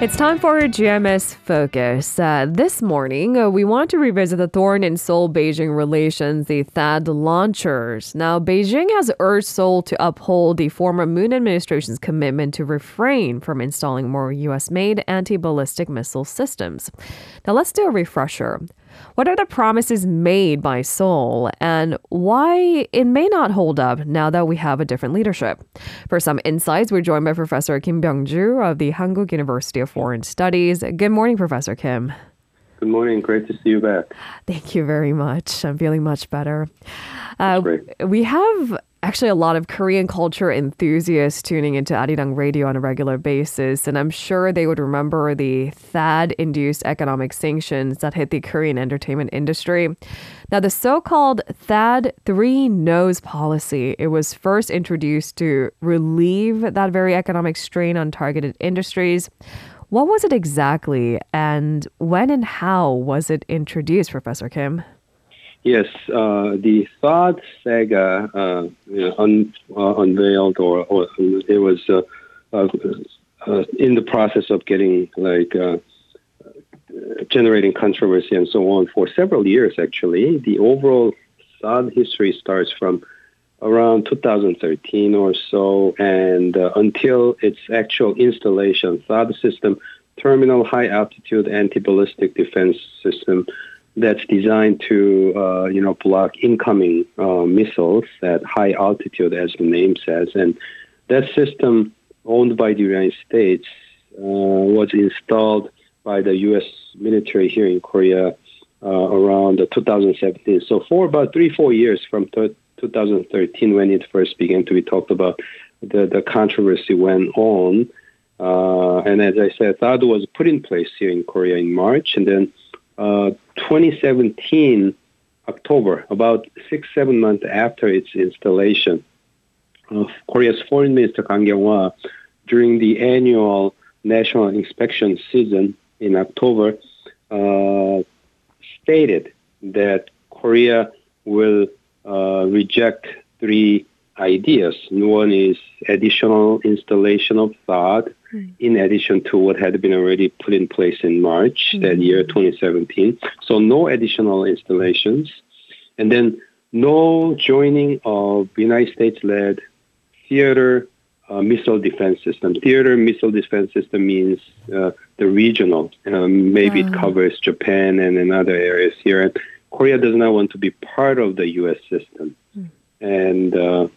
It's time for a GMS Focus. Uh, this morning, uh, we want to revisit the thorn in Seoul Beijing relations, the THAAD launchers. Now, Beijing has urged Seoul to uphold the former Moon administration's commitment to refrain from installing more U.S. made anti ballistic missile systems. Now, let's do a refresher. What are the promises made by Seoul and why it may not hold up now that we have a different leadership? For some insights, we're joined by Professor Kim Byung-ju of the Hankuk University of Foreign Studies. Good morning, Professor Kim. Good morning. Great to see you back. Thank you very much. I'm feeling much better. Uh, we have actually a lot of Korean culture enthusiasts tuning into Arirang Radio on a regular basis, and I'm sure they would remember the THAAD-induced economic sanctions that hit the Korean entertainment industry. Now, the so-called THAAD Three No's policy, it was first introduced to relieve that very economic strain on targeted industries. What was it exactly, and when and how was it introduced, Professor Kim? Yes, uh, the THAAD saga uh, you know, un, uh, unveiled, or, or, it was uh, uh, uh, in the process of getting like generating controversy and so on for several years. Actually, the overall THAAD history starts from around 2013 or so, and until its actual installation, THAAD system, terminal high altitude anti ballistic defense system that's designed to uh, you know block incoming uh, missiles at high altitude, as the name says. And that system, owned by the United States, uh, was installed by the U.S. military here in Korea uh, around 2017. So for about three four years from th- 2013, when it first began to be talked about, the the controversy went on. Uh, and as I said, THAAD was put in place here in Korea in March, and then uh, 2017 October, about six seven months after its installation, uh, Korea's Foreign Minister Kang Kyung-hwa, during the annual national inspection season in October, uh, stated that Korea will uh, reject three ideas. One is additional installation of THAAD, mm. in addition to what had been already put in place in March mm. that year, 2017. So no additional installations. And then no joining of United States-led theater uh, missile defense system. Theater missile defense system means uh, the regional. Um, maybe it covers Japan and, and other areas here. And Korea does not want to be part of the U.S. system. Mm. And uh,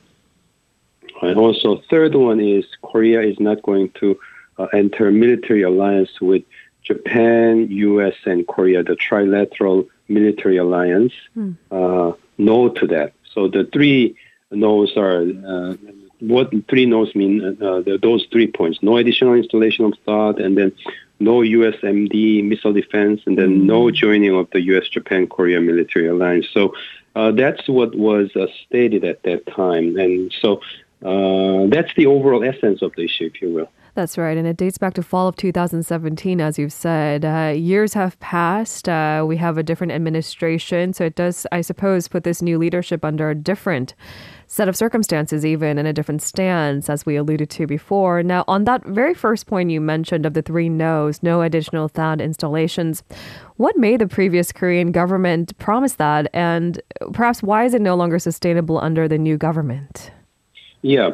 and also, third one is Korea is not going to uh, enter military alliance with Japan, U.S., and Korea, the trilateral military alliance. Mm. Uh, no to that. So the three no's are uh, what three no's mean. Uh, the, those three points: no additional installation of THAAD, and then no USMD missile defense, and then mm. no joining of the U.S., Japan, Korea military alliance. So. Uh, that's what was uh, stated at that time, and so uh, that's the overall essence of the issue, if you will. That's right. And it dates back to fall of 2017, as you've said. Uh, years have passed. Uh, we have a different administration. So it does, I suppose, put this new leadership under a different set of circumstances, even in a different stance, as we alluded to before. Now, on that very first point you mentioned of the three no's, no additional THAAD installations, what made the previous Korean government promise that? And perhaps why is it no longer sustainable under the new government? Yeah,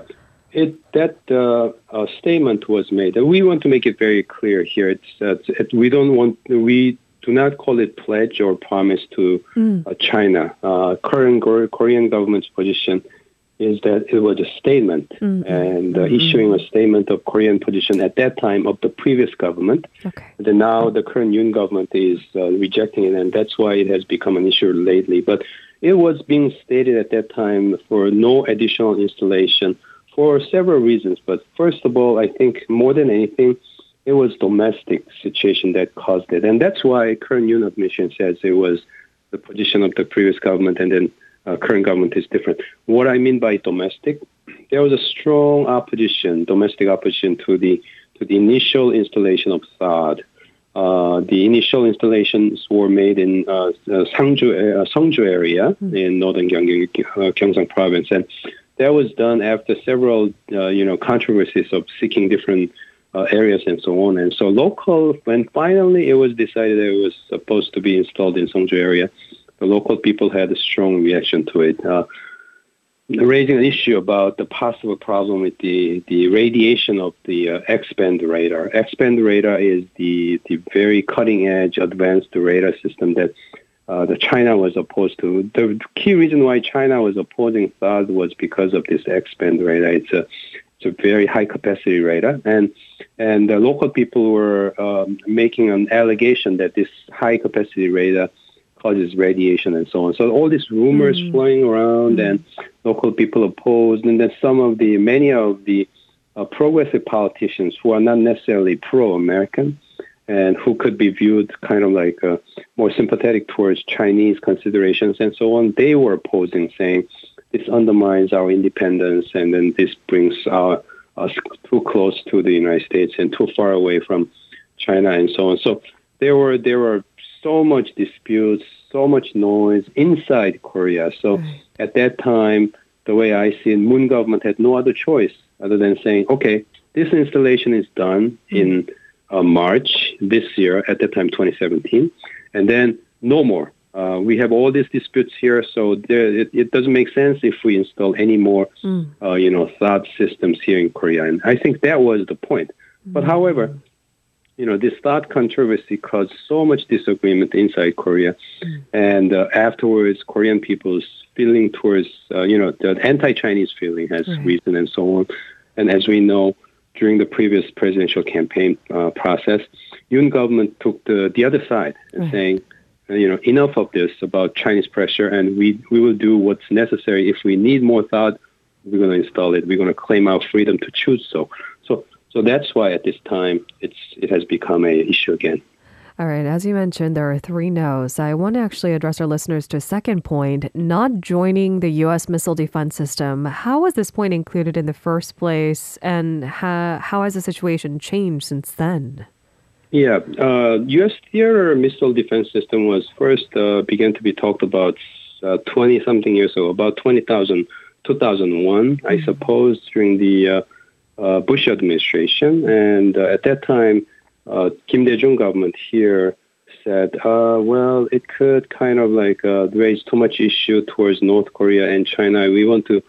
it that uh, uh, statement was made, and we want to make it very clear here. It's, uh, it, we don't want we do not call it pledge or promise to mm. China. Uh, current Korean government's position is that it was a statement, mm-hmm. and uh, mm-hmm. issuing a statement of Korean position at that time of the previous government. Okay. Then now the current Yoon government is uh, rejecting it, and that's why it has become an issue lately. But it was being stated at that time for no additional installation for several reasons. But first of all, I think more than anything, it was domestic situation that caused it, and that's why current Yoon admission says it was the position of the previous government, and then uh, current government is different. What I mean by domestic, there was a strong opposition, domestic opposition to the to the initial installation of THAAD. Uh, the initial installations were made in uh, uh Sangju, uh, Songju area mm-hmm. in northern Gyeongsang, uh, Gyeongsang province, and that was done after several, uh, you know, controversies of seeking different uh, areas and so on. And so local, when finally it was decided it was supposed to be installed in Songju area, the local people had a strong reaction to it, uh, raising an issue about the possible problem with the, the radiation of the uh, X-band radar. X-band radar is the, the very cutting edge advanced radar system that uh, the China was opposed to. The key reason why China was opposing THAAD was because of this X-band radar. It's a it's a very high capacity radar, and and the local people were um, making an allegation that this high capacity radar causes radiation and so on. So all these rumors mm. flying around, mm. and local people opposed, and then some of the many of the uh, progressive politicians who are not necessarily pro-American and who could be viewed kind of like uh, more sympathetic towards Chinese considerations and so on, they were opposing, saying this undermines our independence, and then this brings our, us too close to the United States and too far away from China and so on. So there were there were so much disputes, so much noise inside Korea. So right. At that time, the way I see it, Moon government had no other choice other than saying, okay, this installation is done mm. in uh, March this year, at that time 2017, and then no more. Uh, we have all these disputes here, so there, it, it, doesn't make sense if we install any more, mm. uh, you know, THAAD systems here in Korea. And I think that was the point. But however, you know, this THAAD controversy caused so much disagreement inside Korea, mm. and uh, afterwards, Korean people's feeling towards, uh, you know, the anti-Chinese feeling has right. risen and so on. And as we know, during the previous presidential campaign uh, process, Yoon government took the the other side, right. saying you know, enough of this about Chinese pressure, and we, we will do what's necessary. If we need more THAAD, we're going to install it. We're going to claim our freedom to choose so. So, that's why at this time it's it has become a issue again. All right, as you mentioned, there are three no's. I want to actually address our listeners to a second point not joining the U.S. missile defense system. How was this point included in the first place, and how, how has the situation changed since then? Yeah, uh, U.S. theater missile defense system was first uh, began to be talked about twenty uh, something years ago, about 20,000, 2001, mm-hmm. I suppose, during the uh, uh, Bush administration, and uh, at that time, Kim Dae-jung government here said, well, it could kind of like raise too much issue towards North Korea and China. We want to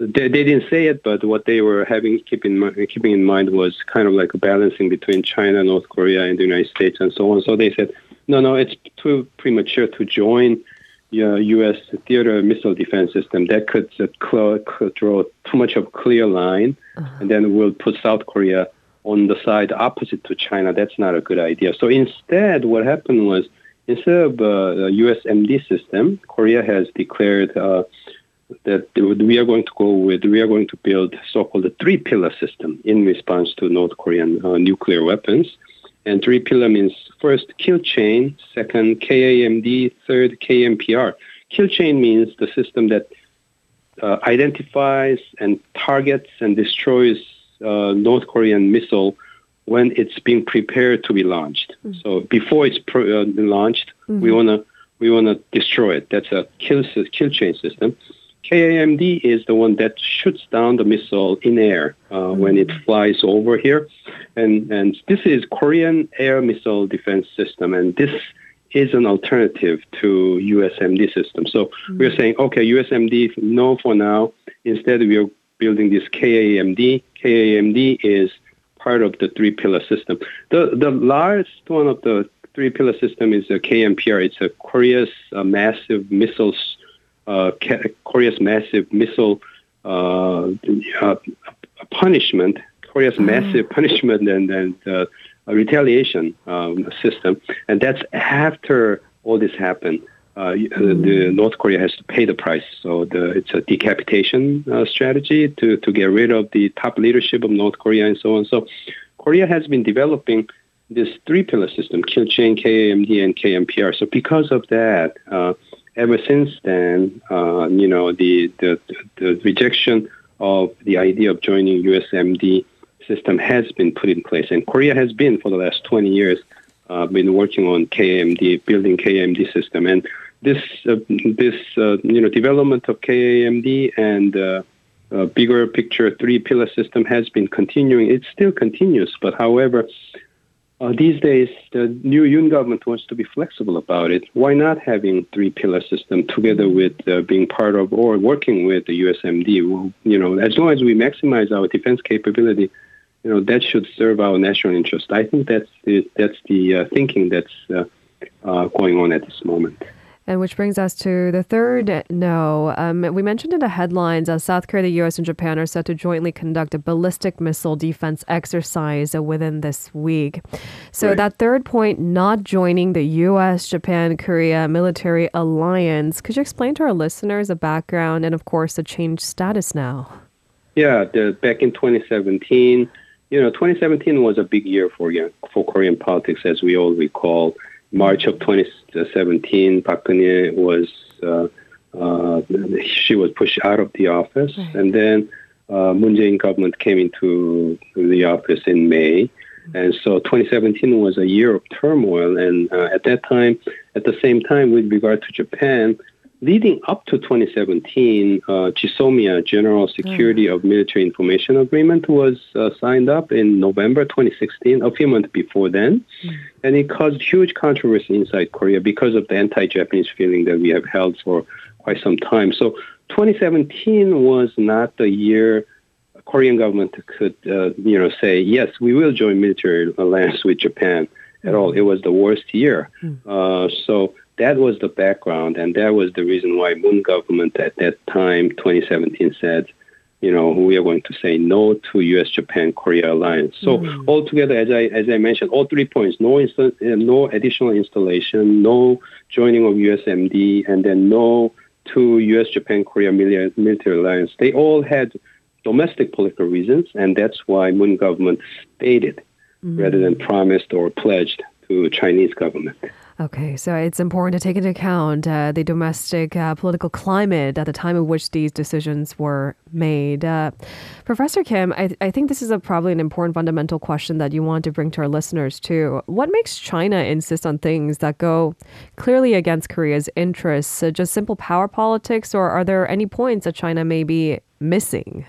they, they didn't say it, but what they were having keep in, keeping in mind was kind of like a balancing between China, North Korea, and the United States, and so on. So they said, no, no, it's too premature to join uh, U.S. theater missile defense system. That could, uh, cl- draw too much of a clear line, uh-huh. and then we'll put South Korea on the side opposite to China. That's not a good idea. So instead, what happened was instead of uh, a USMD system, Korea has declared uh, that we are going to go with, we are going to build so-called three pillar system in response to North Korean uh, nuclear weapons. And three pillar means first kill chain, second KAMD, third KMPR. Kill chain means the system that uh, identifies and targets and destroys uh, North Korean missile when it's being prepared to be launched. Mm-hmm. So before it's pro- uh, launched, mm-hmm. we wanna we wanna destroy it. That's a kill kill chain system. KAMD is the one that shoots down the missile in air uh, when it flies over here, and and this is Korean air missile defense system, and this is an alternative to USMD system. So mm-hmm. we're saying, okay, USMD, no for now. Instead, we are building this KAMD. KAMD is part of the three pillar system. The the largest one of the three pillar system is the KMPR. It's a Korea's uh, massive missiles Korea's massive missile uh, uh, punishment, Korea's mm. massive punishment and, and uh, retaliation um, system, and that's after all this happened. Uh, the North Korea has to pay the price. So the, it's a decapitation uh, strategy to, to get rid of the top leadership of North Korea and so on. So Korea has been developing this three pillar system, kill chain, KAMD, and KMPR. So because of that, uh, ever since then, uh, you know, the, the, the rejection of the idea of joining USMD system has been put in place. And Korea has been, for the last 20 years, uh, been working on KAMD, building KAMD system. And this, uh, this uh, you know, development of KAMD and uh, uh, bigger picture three pillar system has been continuing. It still continues, but however, uh, these days the new Yoon government wants to be flexible about it. Why not having three pillar system together with uh, being part of or working with the USMD? Well, you know, as long as we maximize our defense capability, you know that should serve our national interest. I think that's the, that's the uh, thinking that's uh, uh, going on at this moment. And which brings us to the third no. Um, we mentioned in the headlines that South Korea, the U.S., and Japan are set to jointly conduct a ballistic missile defense exercise within this week. So right. that third point, not joining the U.S., Japan, Korea military alliance. Could you explain to our listeners the background and, of course, the changed status now? Yeah, the, back in 2017, you know, 2017 was a big year for for Korean politics, as we all recall. March of 2017, Park Geun-hye was uh, uh, she was pushed out of the office, right. and then uh, Moon Jae-in government came into the office in May, mm-hmm. and so 2017 was a year of turmoil. And uh, at that time, at the same time, with regard to Japan, leading up to 2017, uh, GSOMIA, General Security mm. of Military Information Agreement, was uh, signed up in November 2016, a few months before then. Mm. And it caused huge controversy inside Korea because of the anti-Japanese feeling that we have held for quite some time. So 2017 was not the year Korean government could, uh, you know, say, yes, we will join military alliance with Japan at all. It was the worst year. Mm. Uh, so that was the background, and that was the reason why Moon government at that time, 2017, said, you know, we are going to say no to U.S.-Japan Korea alliance. So mm. altogether, as I as I mentioned, all three points: no insta- uh, no additional installation, no joining of USMD, and then no to U.S.-Japan Korea military alliance. They all had domestic political reasons, and that's why Moon government stated mm. rather than promised or pledged to Chinese government. Okay, so it's important to take into account uh, the domestic uh, political climate at the time of which these decisions were made. Uh, Professor Kim, I, I think this is a, probably an important fundamental question that you want to bring to our listeners too. What makes China insist on things that go clearly against Korea's interests? Uh, just simple power politics, or are there any points that China may be missing?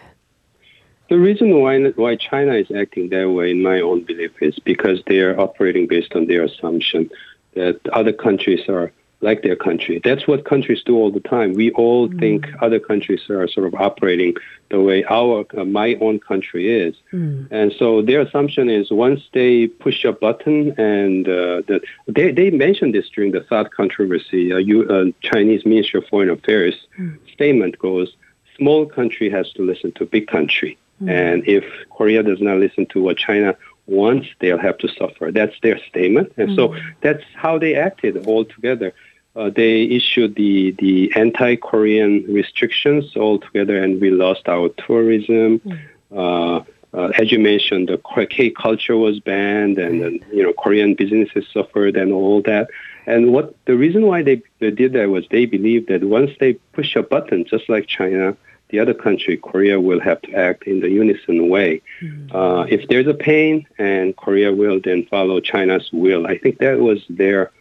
The reason why why China is acting that way, in my own belief, is because they are operating based on their assumption that other countries are like their country. That's what countries do all the time. We all mm. think other countries are sort of operating the way our uh, my own country is, mm. and so their assumption is once they push a button, and uh, the, they they mentioned this during the THAAD controversy. Uh, you, uh, Chinese Ministry of Foreign Affairs mm. statement goes: small country has to listen to big country, mm. and if Korea does not listen to what China once they'll have to suffer. That's their statement. And mm-hmm. so that's how they acted altogether. Uh, they issued the, the anti-Korean restrictions altogether, and we lost our tourism. Mm-hmm. Uh, uh, as you mentioned, the K culture was banned, and then, you know Korean businesses suffered, and all that. And what the reason why they, they did that was they believed that once they push a button, just like China, the other country, Korea, will have to act in the unison way. Mm-hmm. Uh, if there's a pain, and Korea will then follow China's will. I think that was their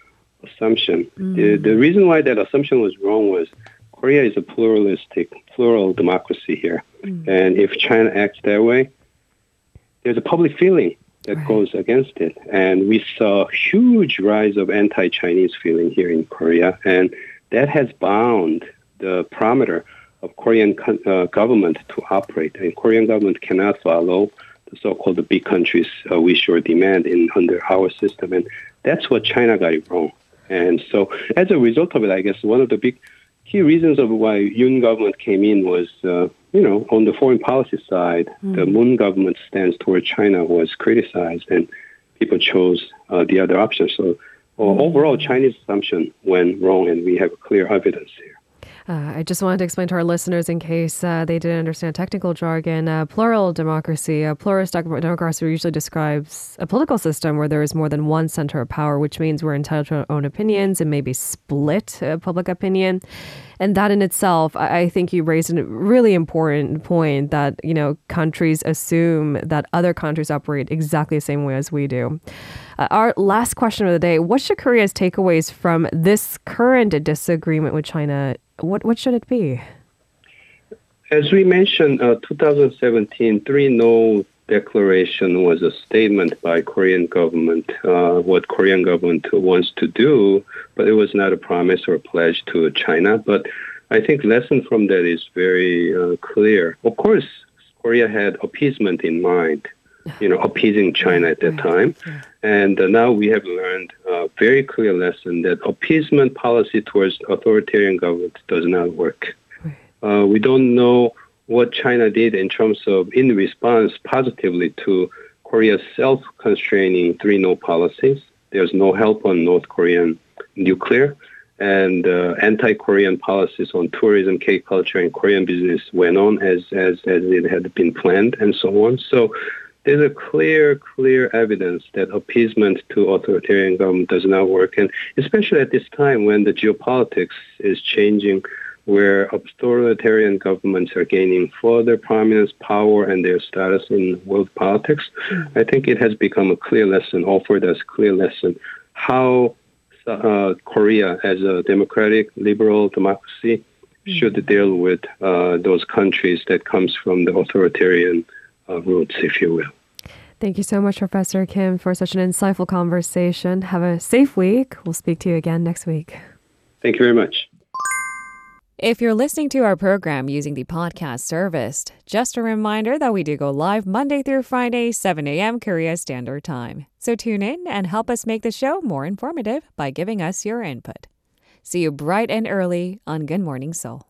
assumption. Mm-hmm. The, the reason why that assumption was wrong was Korea is a pluralistic, plural democracy here. Mm-hmm. And if China acts that way, there's a public feeling that right. goes against it. And we saw huge rise of anti-Chinese feeling here in Korea. And that has bound the parameter of Korean uh, government to operate. And Korean government cannot follow the so-called big countries' uh, wish or demand in under our system, and that's what China got it wrong. And so, as a result of it, I guess one of the big key reasons of why Yoon government came in was, uh, you know, on the foreign policy side, mm. the Moon government stance toward China was criticized, and people chose uh, the other option. So, mm. overall, Chinese assumption went wrong, and we have clear evidence here. Uh, I just wanted to explain to our listeners, in case uh, they didn't understand technical jargon, uh, plural democracy, a pluralist democracy usually describes a political system where there is more than one center of power, which means we're entitled to our own opinions and maybe split uh, public opinion. And that in itself, I, I think you raised a really important point that, you know, countries assume that other countries operate exactly the same way as we do. Uh, our last question of the day What should Korea's takeaways from this current disagreement with China what what should it be? As we mentioned, uh, 2017 three no declaration was a statement by Korean government uh, what Korean government wants to do, but it was not a promise or a pledge to China. But I think lesson from that is very uh, clear. Of course, Korea had appeasement in mind, you know, appeasing China at that time, and uh, now we have learned a very clear lesson that appeasement policy towards authoritarian government does not work. Uh, we don't know what China did in terms of in response positively to Korea's self-constraining three no policies. There's no help on North Korean nuclear and uh, anti-Korean policies on tourism, K-culture, and Korean business went on as, as, as it had been planned and so on. So there's a clear, clear evidence that appeasement to authoritarian government does not work. And especially at this time when the geopolitics is changing where authoritarian governments are gaining further prominence, power, and their status in world politics. I think it has become a clear lesson, offered as clear lesson, how uh, Korea, as a democratic, liberal democracy, should deal with uh, those countries that comes from the authoritarian uh, roots, if you will. Thank you so much, Professor Kim, for such an insightful conversation. Have a safe week. We'll speak to you again next week. Thank you very much. If you're listening to our program using the podcast service, just a reminder that we do go live Monday through Friday, 7 a.m. Korea Standard Time. So tune in and help us make the show more informative by giving us your input. See you bright and early on Good Morning Seoul.